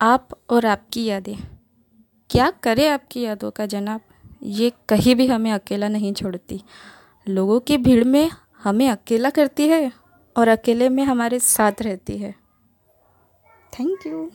आप और आपकी यादें। क्या करें आपकी यादों का जनाब? ये कहीं भी हमें अकेला नहीं छोड़ती। लोगों की भीड़ में हमें अकेला करती है और अकेले में हमारे साथ रहती है। Thank you